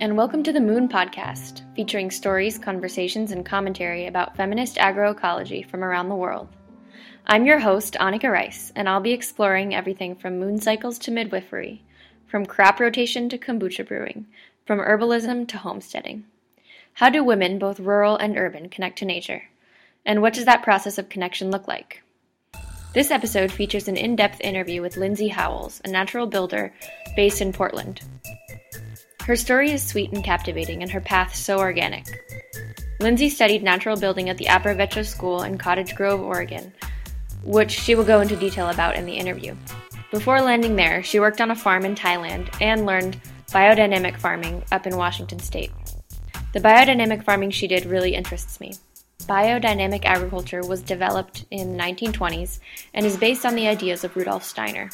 And welcome to the Moon Podcast, featuring stories, conversations, and commentary about feminist agroecology from around the world. I'm your host, Anika Rice, and I'll be exploring everything from moon cycles to midwifery, from crop rotation to kombucha brewing, from herbalism to homesteading. How do women, both rural and urban, connect to nature? And what does that process of connection look like? This episode features an in depth interview with Lindsay Howells, a natural builder based in Portland. Her story is sweet and captivating, and her path so organic. Lindsay studied natural building at the Aprovecho School in Cottage Grove, Oregon, which she will go into detail about in the interview. Before landing there, she worked on a farm in Thailand and learned biodynamic farming up in Washington state. The biodynamic farming she did really interests me. Biodynamic agriculture was developed in the 1920s and is based on the ideas of Rudolf Steiner.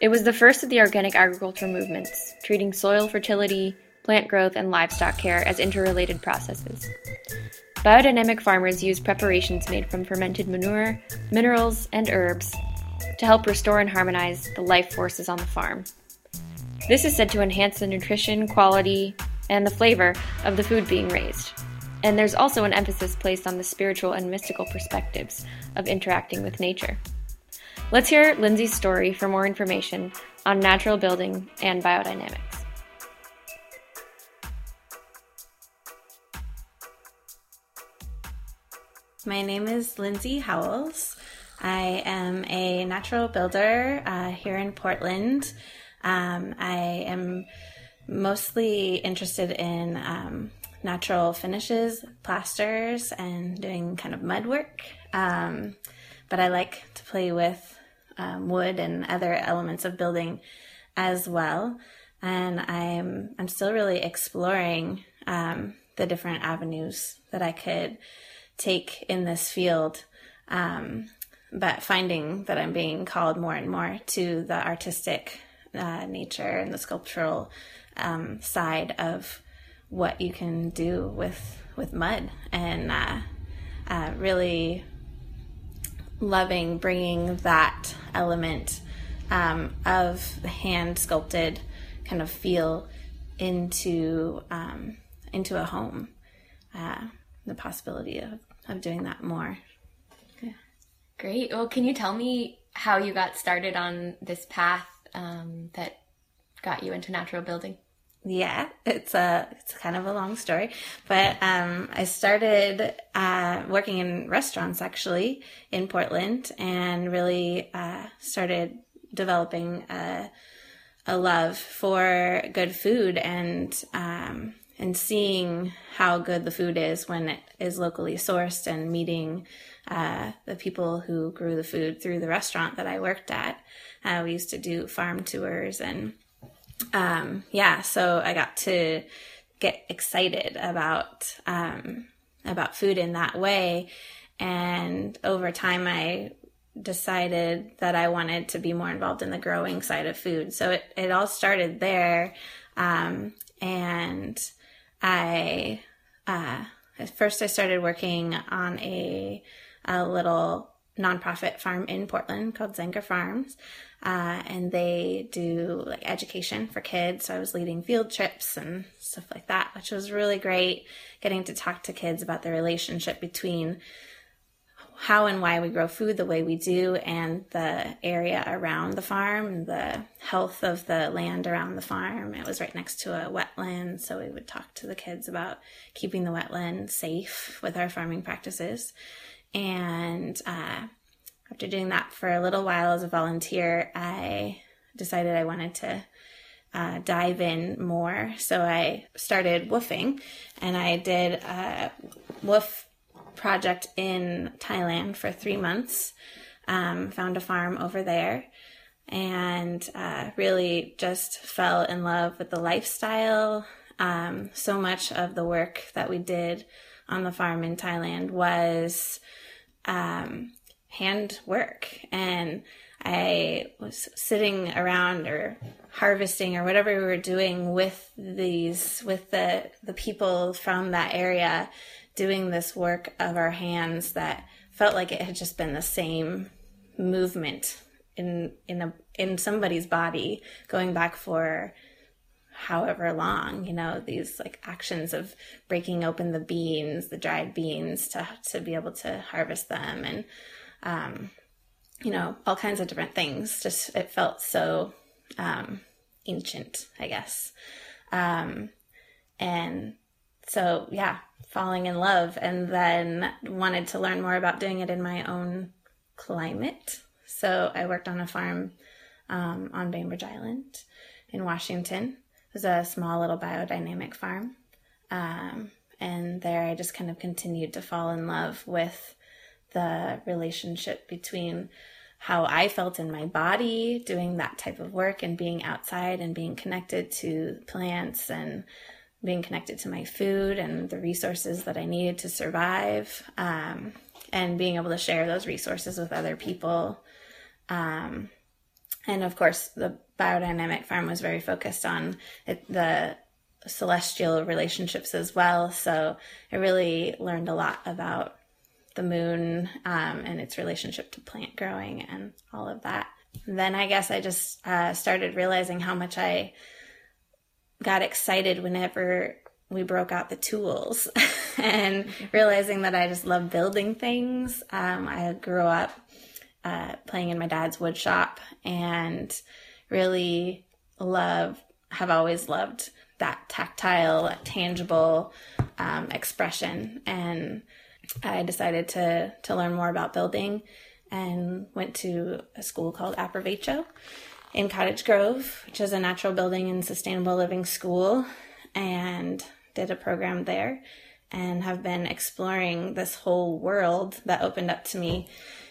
It was the first of the organic agriculture movements, treating soil fertility, plant growth, and livestock care as interrelated processes. Biodynamic farmers use preparations made from fermented manure, minerals, and herbs to help restore and harmonize the life forces on the farm. This is said to enhance the nutrition, quality, and the flavor of the food being raised. And there's also an emphasis placed on the spiritual and mystical perspectives of interacting with nature. Let's hear Lindsay's story for more information on natural building and biodynamics. My name is Lindsay Howells. I am a natural builder uh, here in Portland. Um, I am mostly interested in um, natural finishes, plasters, and doing kind of mud work. Um, but I like to play with um, wood and other elements of building as well. And I'm I'm still really exploring um, the different avenues that I could take in this field, um, but finding that I'm being called more and more to the artistic uh, nature and the sculptural um, side of what you can do with with mud and uh, uh, really loving bringing that element um, of hand sculpted kind of feel into um, into a home. Uh, the possibility of, of doing that more. Yeah. Great. Well, can you tell me how you got started on this path um, that got you into natural building? Yeah, it's a it's kind of a long story, but um, I started uh, working in restaurants actually in Portland, and really uh, started developing a, a love for good food and um, and seeing how good the food is when it is locally sourced, and meeting uh, the people who grew the food through the restaurant that I worked at. Uh, we used to do farm tours and um, yeah, so I got to get excited about um, about food in that way, and over time, I decided that I wanted to be more involved in the growing side of food. So it it all started there, um, and I uh, first I started working on a a little nonprofit farm in Portland called Zenger Farms. Uh, and they do like education for kids. So I was leading field trips and stuff like that, which was really great getting to talk to kids about the relationship between how and why we grow food the way we do and the area around the farm, the health of the land around the farm. It was right next to a wetland, so we would talk to the kids about keeping the wetland safe with our farming practices. And uh, after doing that for a little while as a volunteer, I decided I wanted to uh, dive in more. So I started woofing and I did a woof project in Thailand for three months. Um, found a farm over there and uh, really just fell in love with the lifestyle. Um, so much of the work that we did on the farm in Thailand was um, hand work. And I was sitting around or harvesting or whatever we were doing with these, with the, the people from that area doing this work of our hands that felt like it had just been the same movement in, in a, in somebody's body going back for however long, you know, these like actions of breaking open the beans, the dried beans to, to be able to harvest them and, um, you know, all kinds of different things. Just, it felt so, um, ancient, I guess. Um, and so, yeah, falling in love and then wanted to learn more about doing it in my own climate. So I worked on a farm um, on Bainbridge Island in Washington. It was a small little biodynamic farm. Um, and there I just kind of continued to fall in love with the relationship between how I felt in my body doing that type of work and being outside and being connected to plants and being connected to my food and the resources that I needed to survive, um, and being able to share those resources with other people. Um, and of course, the biodynamic farm was very focused on it, the celestial relationships as well. So I really learned a lot about the moon um, and its relationship to plant growing and all of that. Then I guess I just uh, started realizing how much I got excited whenever we broke out the tools and realizing that I just love building things. Um, I grew up uh, playing in my dad's wood shop and really love, have always loved that tactile, tangible um, expression. And I decided to, to learn more about building and went to a school called Aprovecho in Cottage Grove, which is a natural building and sustainable living school, and did a program there and have been exploring this whole world that opened up to me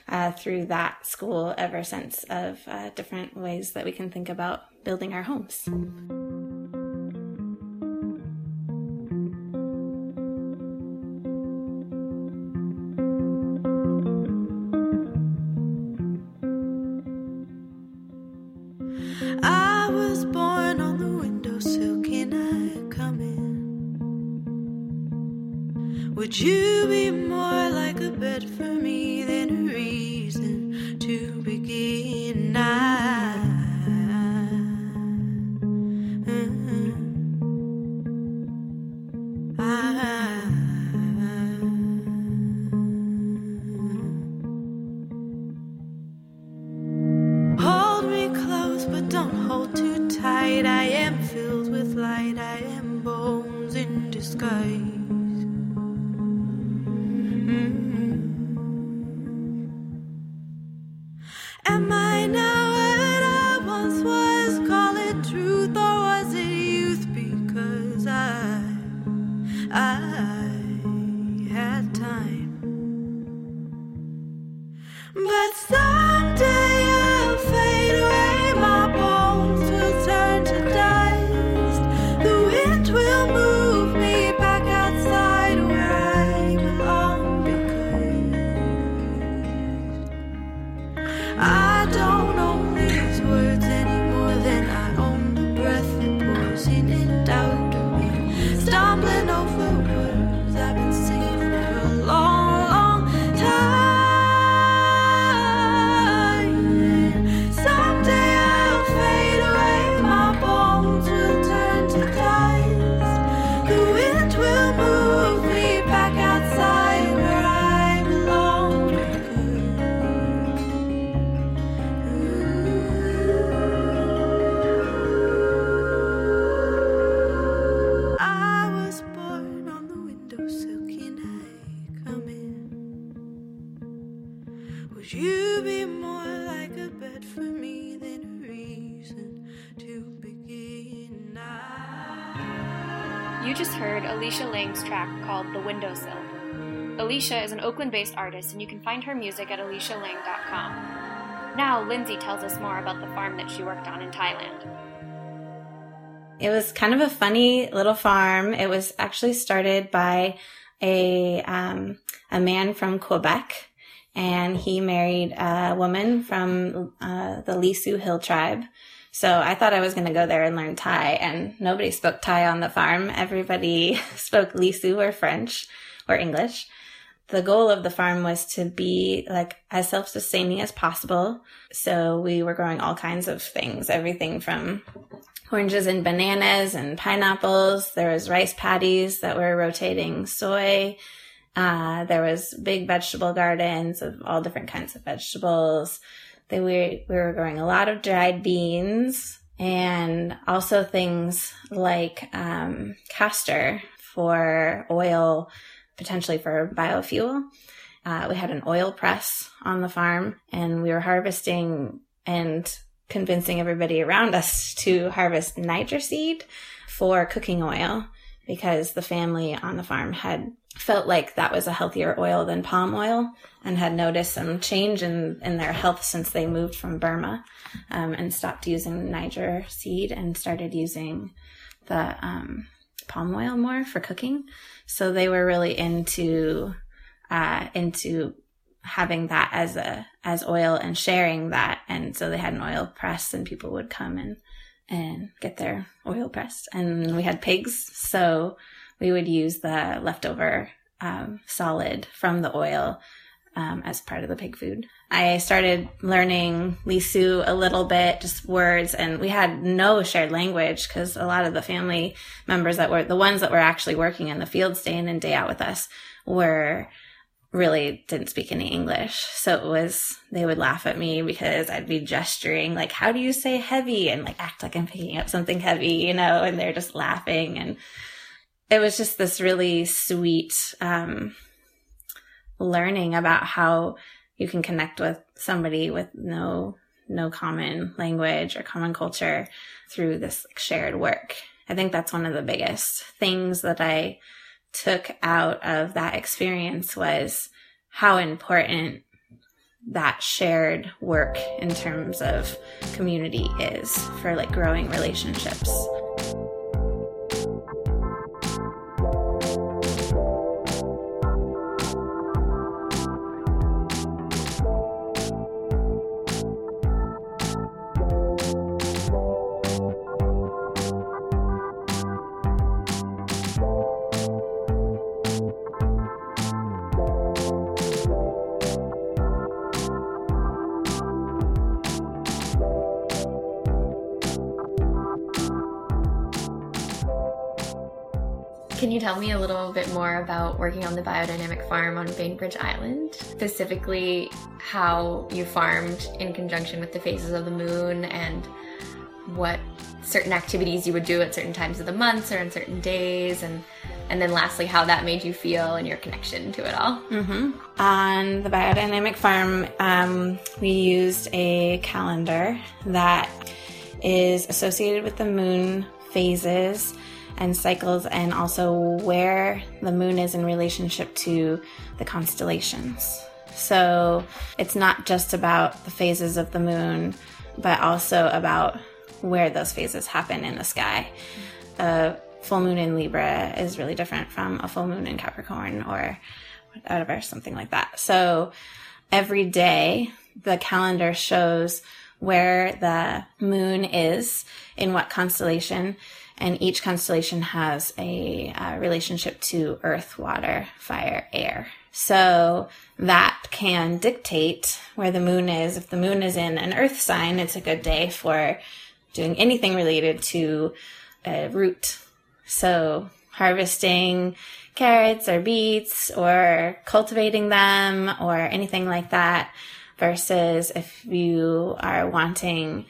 uh, through that school ever since of uh, different ways that we can think about building our homes. Would you be more like a bed for me than a reason to begin? I, Alycia is an Oakland based artist, and you can find her music at alycialang.com. Now, Lindsay tells us more about the farm that she worked on in Thailand. It was kind of a funny little farm. It was actually started by a um, a man from Quebec, and he married a woman from uh, the Lisu Hill tribe. So I thought I was going to go there and learn Thai, and nobody spoke Thai on the farm. Everybody spoke Lisu or French or English. The goal of the farm was to be like as self-sustaining as possible. So we were growing all kinds of things, everything from oranges and bananas and pineapples. There was rice paddies that were rotating soy. Uh, there was big vegetable gardens of all different kinds of vegetables. They, we, we were growing a lot of dried beans and also things like um, castor for oil, potentially for biofuel. Uh, we had an oil press on the farm and we were harvesting and convincing everybody around us to harvest niger seed for cooking oil because the family on the farm had felt like that was a healthier oil than palm oil and had noticed some change in, in their health since they moved from Burma um, and stopped using Niger seed and started using the um, palm oil more for cooking. So they were really into uh, into having that as a as oil and sharing that. And so they had an oil press, and people would come and and get their oil pressed. And we had pigs, so we would use the leftover um, solid from the oil um, as part of the pig food. I started learning Lisu a little bit, just words, and we had no shared language because a lot of the family members that were the ones that were actually working in the field, day in and day out with us, were really didn't speak any English. So it was, they would laugh at me because I'd be gesturing, like, how do you say heavy? And like act like I'm picking up something heavy, you know, and they're just laughing. And it was just this really sweet, um, learning about how you can connect with somebody with no, no common language or common culture through this shared work. I think that's one of the biggest things that I took out of that experience was how important that shared work in terms of community is for like growing relationships. Biodynamic farm on Bainbridge Island? Specifically, how you farmed in conjunction with the phases of the moon and what certain activities you would do at certain times of the months or on certain days and and then lastly how that made you feel and your connection to it all mm-hmm. on the biodynamic farm um, we used a calendar that is associated with the moon phases and cycles and also where the moon is in relationship to the constellations. So it's not just about the phases of the moon, but also about where those phases happen in the sky. A full moon in Libra is really different from a full moon in Capricorn or whatever, something like that. So every day the calendar shows where the moon is in what constellation and each constellation has a uh, relationship to earth, water, fire, air. So that can dictate where the moon is. If the moon is in an earth sign, it's a good day for doing anything related to a root. So harvesting carrots or beets or cultivating them or anything like that versus if you are wanting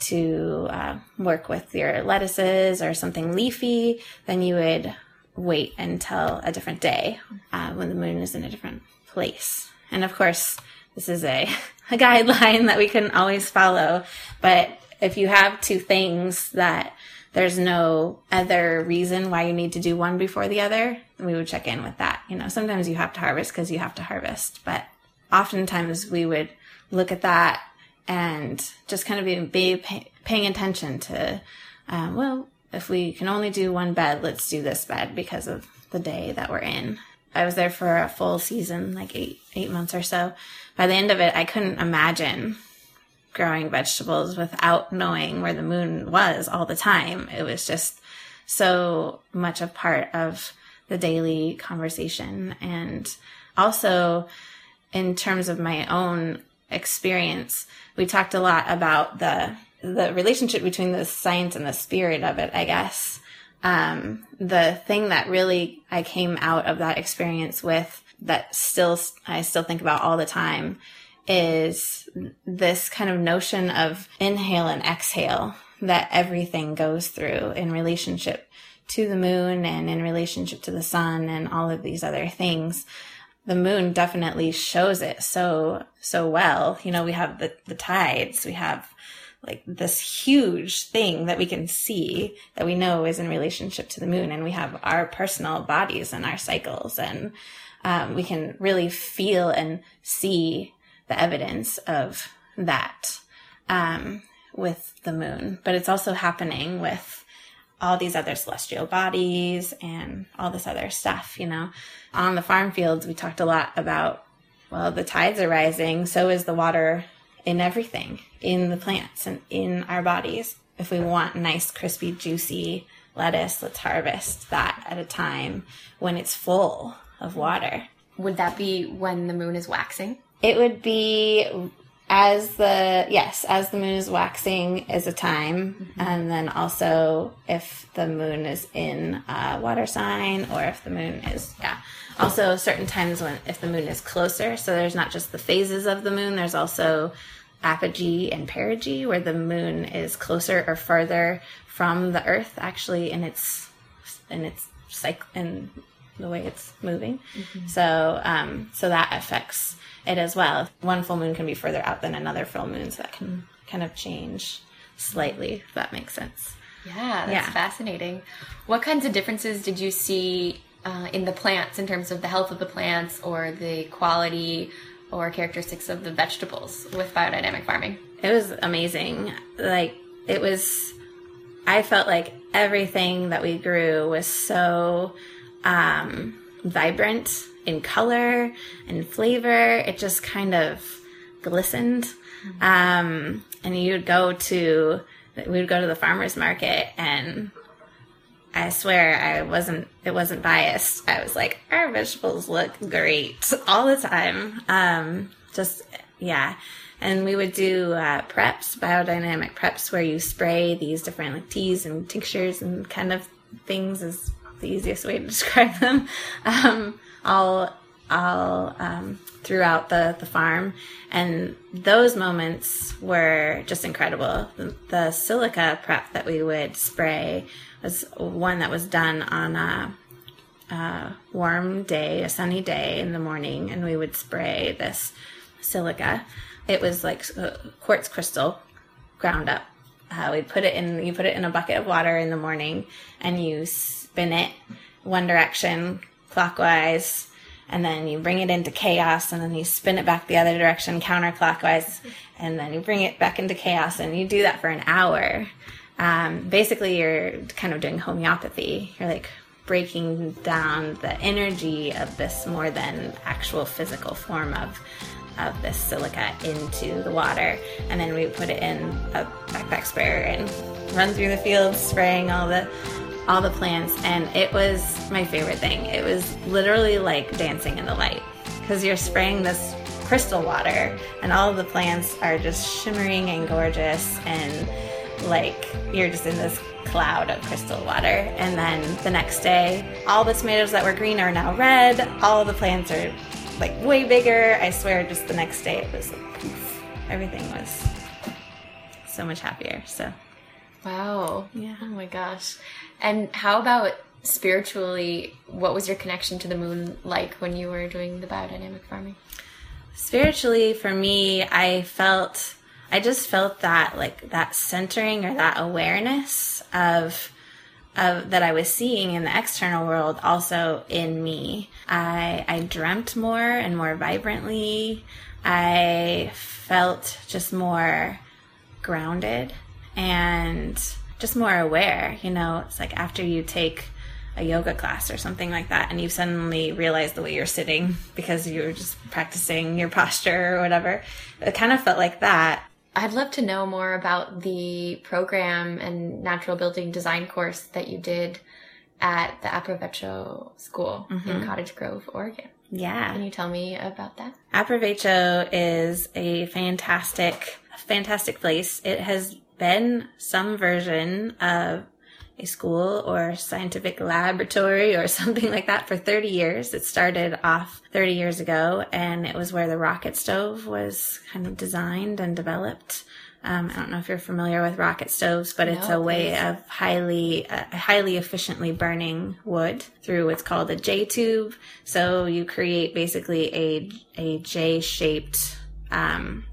to uh, work with your lettuces or something leafy, then you would wait until a different day uh, when the moon is in a different place. And of course, this is a, a guideline that we can always follow. But if you have two things that there's no other reason why you need to do one before the other, we would check in with that. You know, sometimes you have to harvest because you have to harvest, but oftentimes we would look at that and just kind of be, be pay, paying attention to, um, well, if we can only do one bed, let's do this bed because of the day that we're in. I was there for a full season, like eight eight months or so. By the end of it, I couldn't imagine growing vegetables without knowing where the moon was all the time. It was just so much a part of the daily conversation and also in terms of my own experience we talked a lot about the the relationship between the science and the spirit of it, I guess. Um, the thing that really I came out of that experience with that still, I still think about all the time is this kind of notion of inhale and exhale that everything goes through in relationship to the moon and in relationship to the sun and all of these other things. The moon definitely shows it so, so well. You know, we have the, the tides, we have like this huge thing that we can see that we know is in relationship to the moon. And we have our personal bodies and our cycles. And um, we can really feel and see the evidence of that um, with the moon. But it's also happening with all these other celestial bodies and all this other stuff you know on the farm fields we talked a lot about well the tides are rising so is the water in everything, in the plants and in our bodies. If we want nice, crispy, juicy lettuce, let's harvest that at a time when it's full of water. Would that be when the moon is waxing? It would be as the yes as the moon is waxing is a time. Mm-hmm. and then also if the moon is in a water sign or if the moon is yeah. Also certain times when if the moon is closer. So there's not just the phases of the moon. There's also apogee and perigee, where the moon is closer or further from the Earth, actually, in its in its cycle in the way it's moving. Mm-hmm. So, um, so that affects it as well. One full moon can be further out than another full moon, so that can kind of change slightly. If that makes sense. Yeah, that's yeah. fascinating. What kinds of differences did you see uh, in the plants in terms of the health of the plants or the quality or characteristics of the vegetables with biodynamic farming? It was amazing. Like, it was, I felt like everything that we grew was so um, vibrant in color and flavor. It just kind of glistened. Um, and you'd go to, we would go to the farmer's market and I swear I wasn't it wasn't biased. I was like, our vegetables look great all the time. Um, just yeah. And we would do uh, preps, biodynamic preps, where you spray these different like teas and tinctures and kind of things is the easiest way to describe them. Um, all all um, throughout the, the farm. And those moments were just incredible. The, the, silica prep that we would spray was one that was done on a, a warm day, a sunny day in the morning, and we would spray this silica. It was like quartz crystal ground up. Uh, we'd put it in. You put it in a bucket of water in the morning, and you spin it one direction clockwise, and then you bring it into chaos, and then you spin it back the other direction counterclockwise, and then you bring it back into chaos, and you do that for an hour um, basically you're kind of doing homeopathy. You're like breaking down the energy of this more than actual physical form of of this silica into the water and then we put it in a backpack sprayer and run through the fields spraying all the all the plants and it was my favorite thing it was literally like dancing in the light because you're spraying this crystal water and all the plants are just shimmering and gorgeous and like you're just in this cloud of crystal water. And then the next day, all the tomatoes that were green are now red. All the plants are like way bigger. I swear, just the next day it was like poof. Everything was so much happier. So, wow. Yeah. Oh my gosh. And how about spiritually? What was your connection to the moon like when you were doing the biodynamic farming? Spiritually, for me, I felt I just felt that like that centering or that awareness of of that I was seeing in the external world also in me. I I dreamt more and more vibrantly. I felt just more grounded and just more aware. You know, it's like after you take a yoga class or something like that and you suddenly realize the way you're sitting because you were just practicing your posture or whatever. It kind of felt like that. I'd love to know more about the program and natural building design course that you did at the Aprovecho School mm-hmm. in Cottage Grove, Oregon. Yeah. Can you tell me about that? Aprovecho is a fantastic, fantastic place. It has been some version of a school or scientific laboratory or something like that for 30 years. It started off 30 years ago and it was where the rocket stove was kind of designed and developed. Um, I don't know if you're familiar with rocket stoves, but it's No, a way please. of highly, uh, highly efficiently burning wood through what's called a J tube. So you create basically a, a J shaped, um,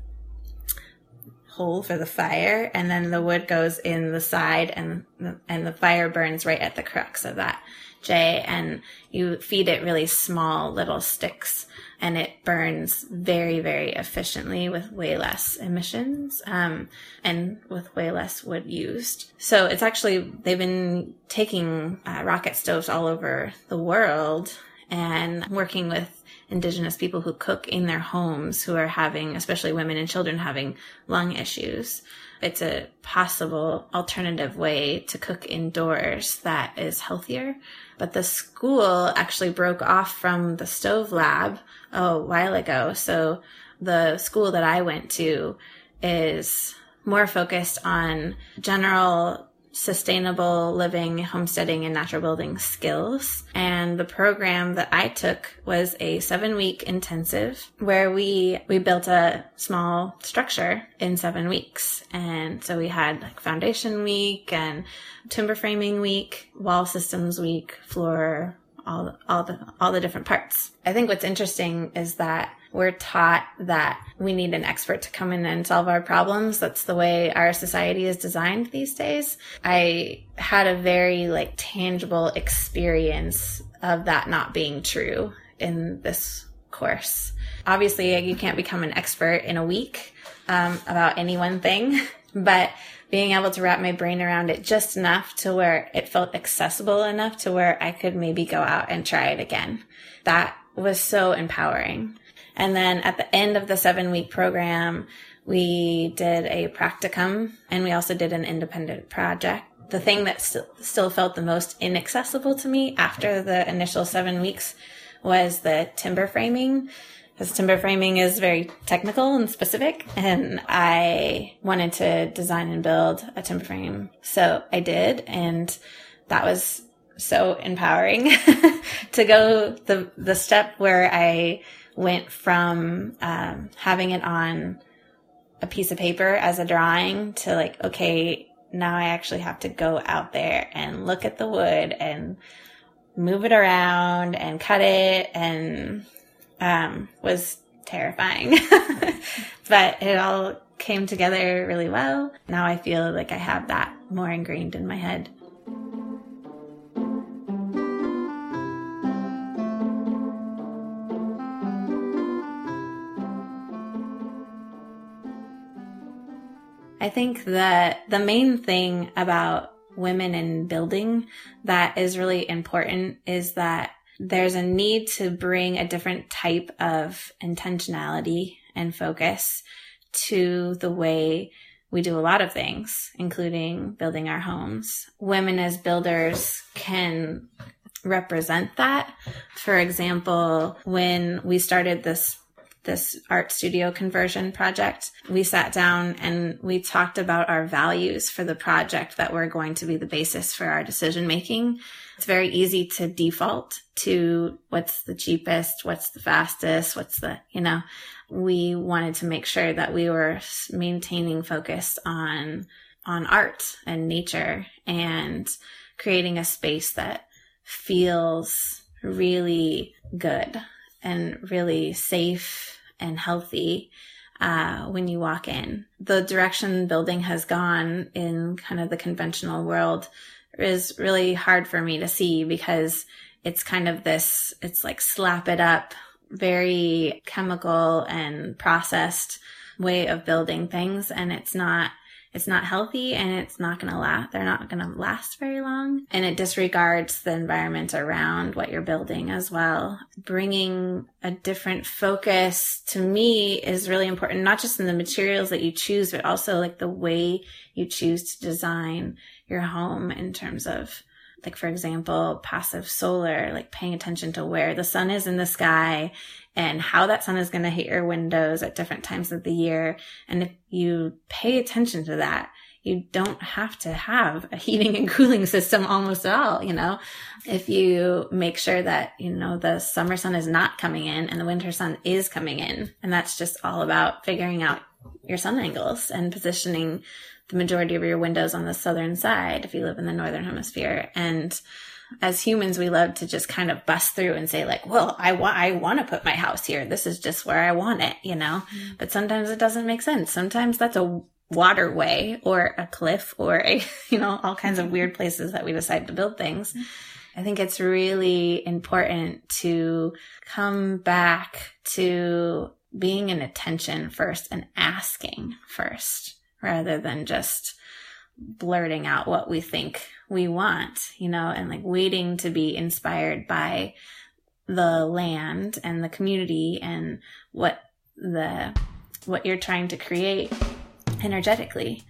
hole for the fire and then the wood goes in the side and and the fire burns right at the crux of that J and you feed it really small little sticks and it burns very very efficiently with way less emissions um, and with way less wood used. So it's actually they've been taking uh, rocket stoves all over the world and working with indigenous people who cook in their homes who are having, especially women and children having lung issues. It's a possible alternative way to cook indoors that is healthier. But the school actually broke off from the stove lab a while ago. So the school that I went to is more focused on general sustainable living, homesteading, and natural building skills. And the program that I took was a seven week intensive where we, we built a small structure in seven weeks. And so we had like foundation week and timber framing week, wall systems week, floor, all, all the, all the different parts. I think what's interesting is that we're taught that we need an expert to come in and solve our problems. That's the way our society is designed these days. I had a very like tangible experience of that not being true in this course. Obviously, you can't become an expert in a week um, about any one thing, but being able to wrap my brain around it just enough to where it felt accessible enough to where I could maybe go out and try it again. That was so empowering. And then at the end of the seven week program, we did a practicum and we also did an independent project. The thing that st- still felt the most inaccessible to me after the initial seven weeks was the timber framing. Because timber framing is very technical and specific, and I wanted to design and build a timber frame. So I did, and that was so empowering to go the the step where I went from um, having it on a piece of paper as a drawing to like okay now I actually have to go out there and look at the wood and move it around and cut it and um, was terrifying. But it all came together really well. Now I feel like I have that more ingrained in my head I think that the main thing about women in building that is really important is that there's a need to bring a different type of intentionality and focus to the way we do a lot of things, including building our homes. Women as builders can represent that. For example, when we started this this art studio conversion project, we sat down and we talked about our values for the project that were going to be the basis for our decision making. It's very easy to default to what's the cheapest, what's the fastest, what's the, you know, we wanted to make sure that we were maintaining focus on, on art and nature and creating a space that feels really good and really safe and healthy uh, when you walk in. The direction building has gone in kind of the conventional world is really hard for me to see because it's kind of this, it's like slap it up, very chemical and processed way of building things. And it's not, it's not healthy and it's not going to last. They're not going to last very long. And it disregards the environment around what you're building as well. Bringing a different focus to me is really important, not just in the materials that you choose, but also like the way you choose to design your home in terms of like, for example, passive solar, like paying attention to where the sun is in the sky and how that sun is going to hit your windows at different times of the year. And if you pay attention to that, you don't have to have a heating and cooling system almost at all, you know? If you make sure that, you know, the summer sun is not coming in and the winter sun is coming in. And that's just all about figuring out your sun angles and positioning the majority of your windows on the southern side if you live in the northern hemisphere. And as humans, we love to just kind of bust through and say like, well, I want, I want to put my house here. This is just where I want it, you know? Mm-hmm. But sometimes it doesn't make sense. Sometimes that's a waterway or a cliff or a, you know, all kinds of weird places that we decide to build things. Mm-hmm. I think it's really important to come back to being in attention first and asking first rather than just blurting out what we think we want, you know, and like waiting to be inspired by the land and the community and what the what you're trying to create energetically.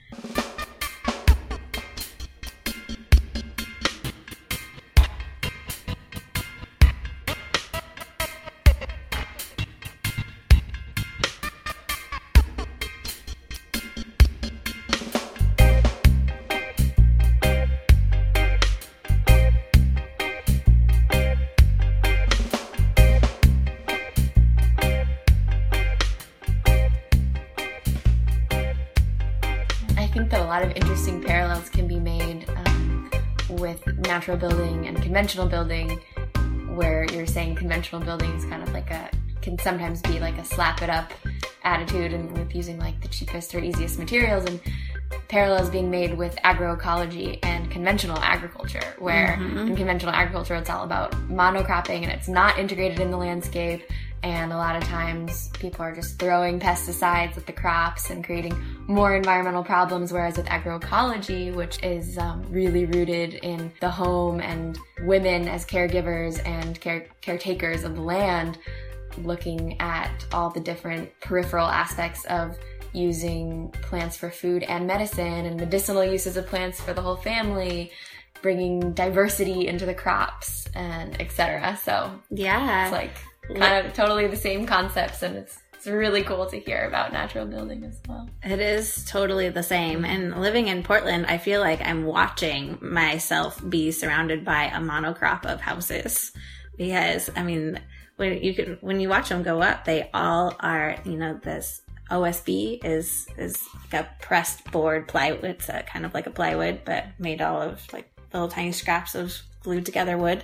Conventional building, where you're saying conventional building is kind of like a can sometimes be like a slap it up attitude and with using like the cheapest or easiest materials and parallels being made with agroecology and conventional agriculture where mm-hmm. in conventional agriculture it's all about monocropping and it's not integrated in the landscape. And a lot of times people are just throwing pesticides at the crops and creating more environmental problems whereas with agroecology which is um, really rooted in the home and women as caregivers and care- caretakers of the land looking at all the different peripheral aspects of using plants for food and medicine and medicinal uses of plants for the whole family bringing diversity into the crops and etc so Yeah. it's like kind of totally the same concepts and it's it's really cool to hear about natural building as well It is totally the same. And living in Portland, I feel like I'm watching myself be surrounded by a monocrop of houses. Because, I mean, when you can, when you watch them go up, they all are, you know, this OSB is, is like a pressed board plywood. It's a, kind of like a plywood, but made all of like little tiny scraps of glued together wood.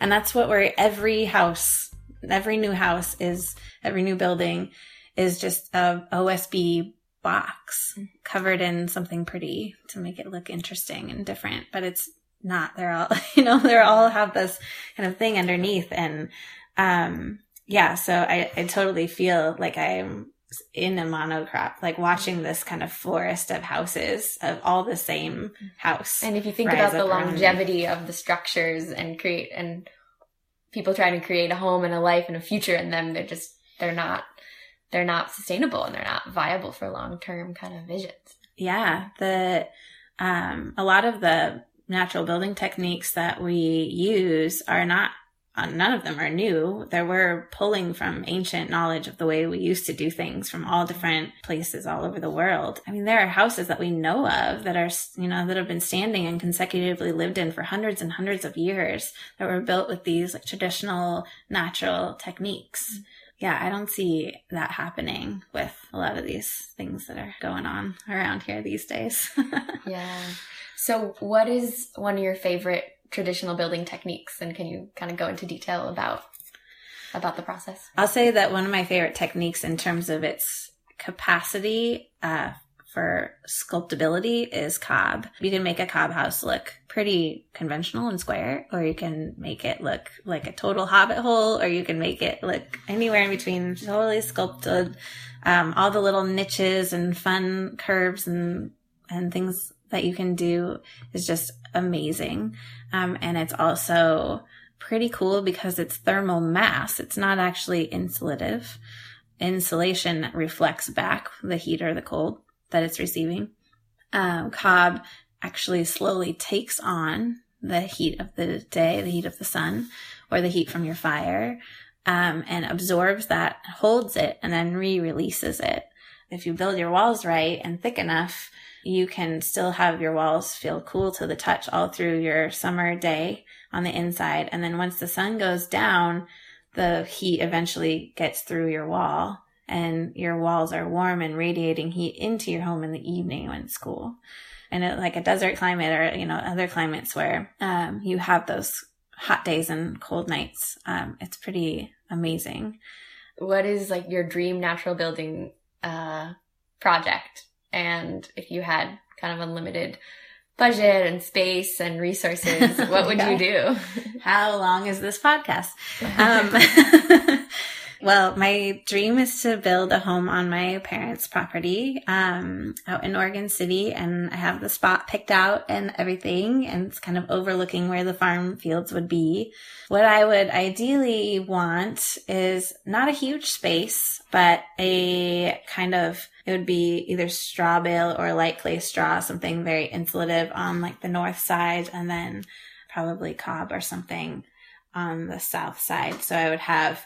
And that's what we're, every house, every new house is, every new building is just a OSB box mm-hmm. covered in something pretty to make it look interesting and different, but it's not. They're all, you know, they're all have this kind of thing underneath. And, um, yeah, so I, I totally feel like I'm in a monocrop, like watching mm-hmm. this kind of forest of houses of all the same mm-hmm. house. And if you think about the up around me. longevity of the structures and create and people trying to create a home and a life and a future in them, they're just they're not they're not sustainable and they're not viable for long term kind of visions. Yeah, the um, a lot of the natural building techniques that we use are not. Uh, none of them are new. They were pulling from ancient knowledge of the way we used to do things from all different places all over the world. I mean, there are houses that we know of that are, you know, that have been standing and consecutively lived in for hundreds and hundreds of years that were built with these like traditional natural techniques yeah, I don't see that happening with a lot of these things that are going on around here these days. Yeah. So what is one of your favorite traditional building techniques and can you kind of go into detail about about the process? I'll say that one of my favorite techniques in terms of its capacity uh, for sculptability is cob. You can make a cob house look pretty conventional and square, or you can make it look like a total hobbit hole, or you can make it look anywhere in between, totally sculpted. Um, all the little niches and fun curves and and things that you can do is just amazing. Um, and it's also pretty cool because it's thermal mass. It's not actually insulative. Insulation reflects back the heat or the cold that it's receiving. Um, cob actually slowly takes on the heat of the day, the heat of the sun, or the heat from your fire, um, and absorbs that, holds it, and then re-releases it. If you build your walls right and thick enough, you can still have your walls feel cool to the touch all through your summer day on the inside. And then once the sun goes down, the heat eventually gets through your wall and your walls are warm and radiating heat into your home in the evening when it's cool. And it, like a desert climate or, you know, other climates where, um, you have those hot days and cold nights. Um, it's pretty amazing. What is like your dream natural building, uh, project? And if you had kind of unlimited budget and space and resources, what would you do? How long is this podcast? Um, well, my dream is to build a home on my parents' property um, out in Oregon City, and I have the spot picked out and everything, and it's kind of overlooking where the farm fields would be. What I would ideally want is not a huge space, but a kind of it would be either straw bale or light clay straw, something very insulative on like the north side, and then probably cob or something on the south side. So I would have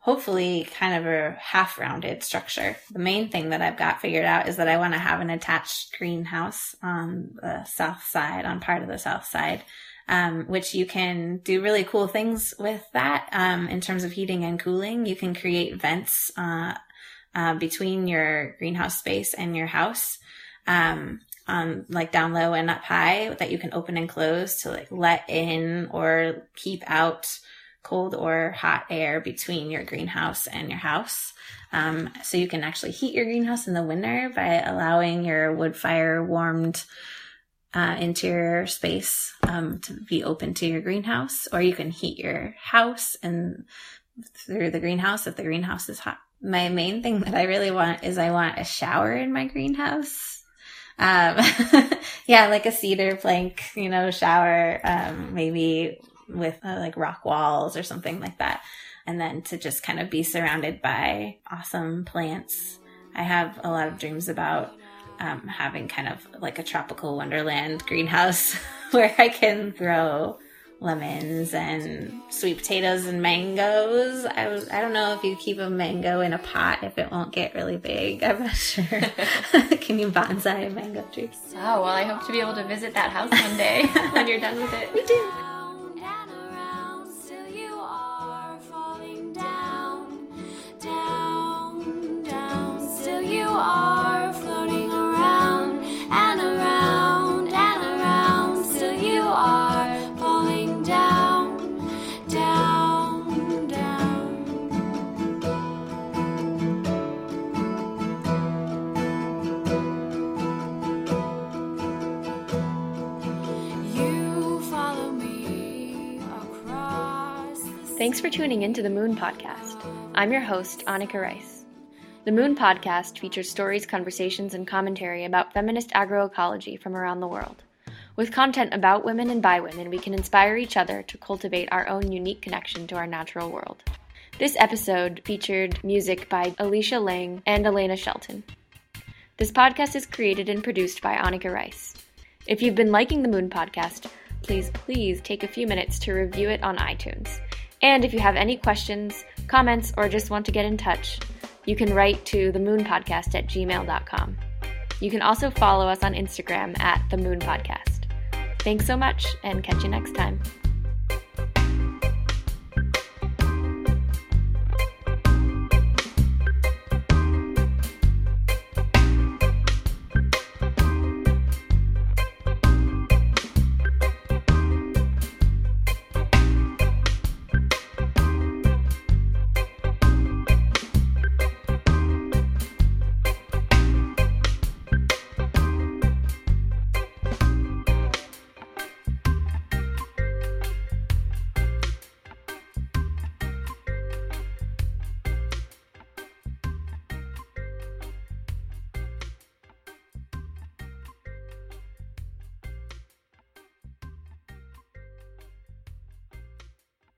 hopefully kind of a half rounded structure. The main thing that I've got figured out is that I want to have an attached greenhouse on the south side, on part of the south side. Um, which you can do really cool things with that um, in terms of heating and cooling. You can create vents uh, uh, between your greenhouse space and your house, um, on like down low and up high that you can open and close to like let in or keep out cold or hot air between your greenhouse and your house. Um, so you can actually heat your greenhouse in the winter by allowing your wood fire warmed uh, interior space um, to be open to your greenhouse, or you can heat your house and through the greenhouse if the greenhouse is hot my main thing that I really want is I want a shower in my greenhouse. Um, yeah, like a cedar plank, you know, shower, um, maybe with uh, like rock walls or something like that. And then to just kind of be surrounded by awesome plants. I have a lot of dreams about um, having kind of like a tropical wonderland greenhouse where I can grow lemons and sweet potatoes and mangoes. I was, I don't know if you keep a mango in a pot if it won't get really big. I'm not sure. Can you bonsai mango trees? Oh, well, I hope to be able to visit that house one day when you're done with it. Me too. Thanks for tuning in to the Moon Podcast. I'm your host, Anika Rice. The Moon Podcast features stories, conversations, and commentary about feminist agroecology from around the world. With content about women and by women, we can inspire each other to cultivate our own unique connection to our natural world. This episode featured music by Alycia Lang and Elena Shelton. This podcast is created and produced by Anika Rice. If you've been liking the Moon Podcast, please, please take a few minutes to review it on iTunes. And if you have any questions, comments, or just want to get in touch, you can write to themoonpodcast at gmail.com. You can also follow us on Instagram at the Moon Podcast. Thanks so much, and catch you next time.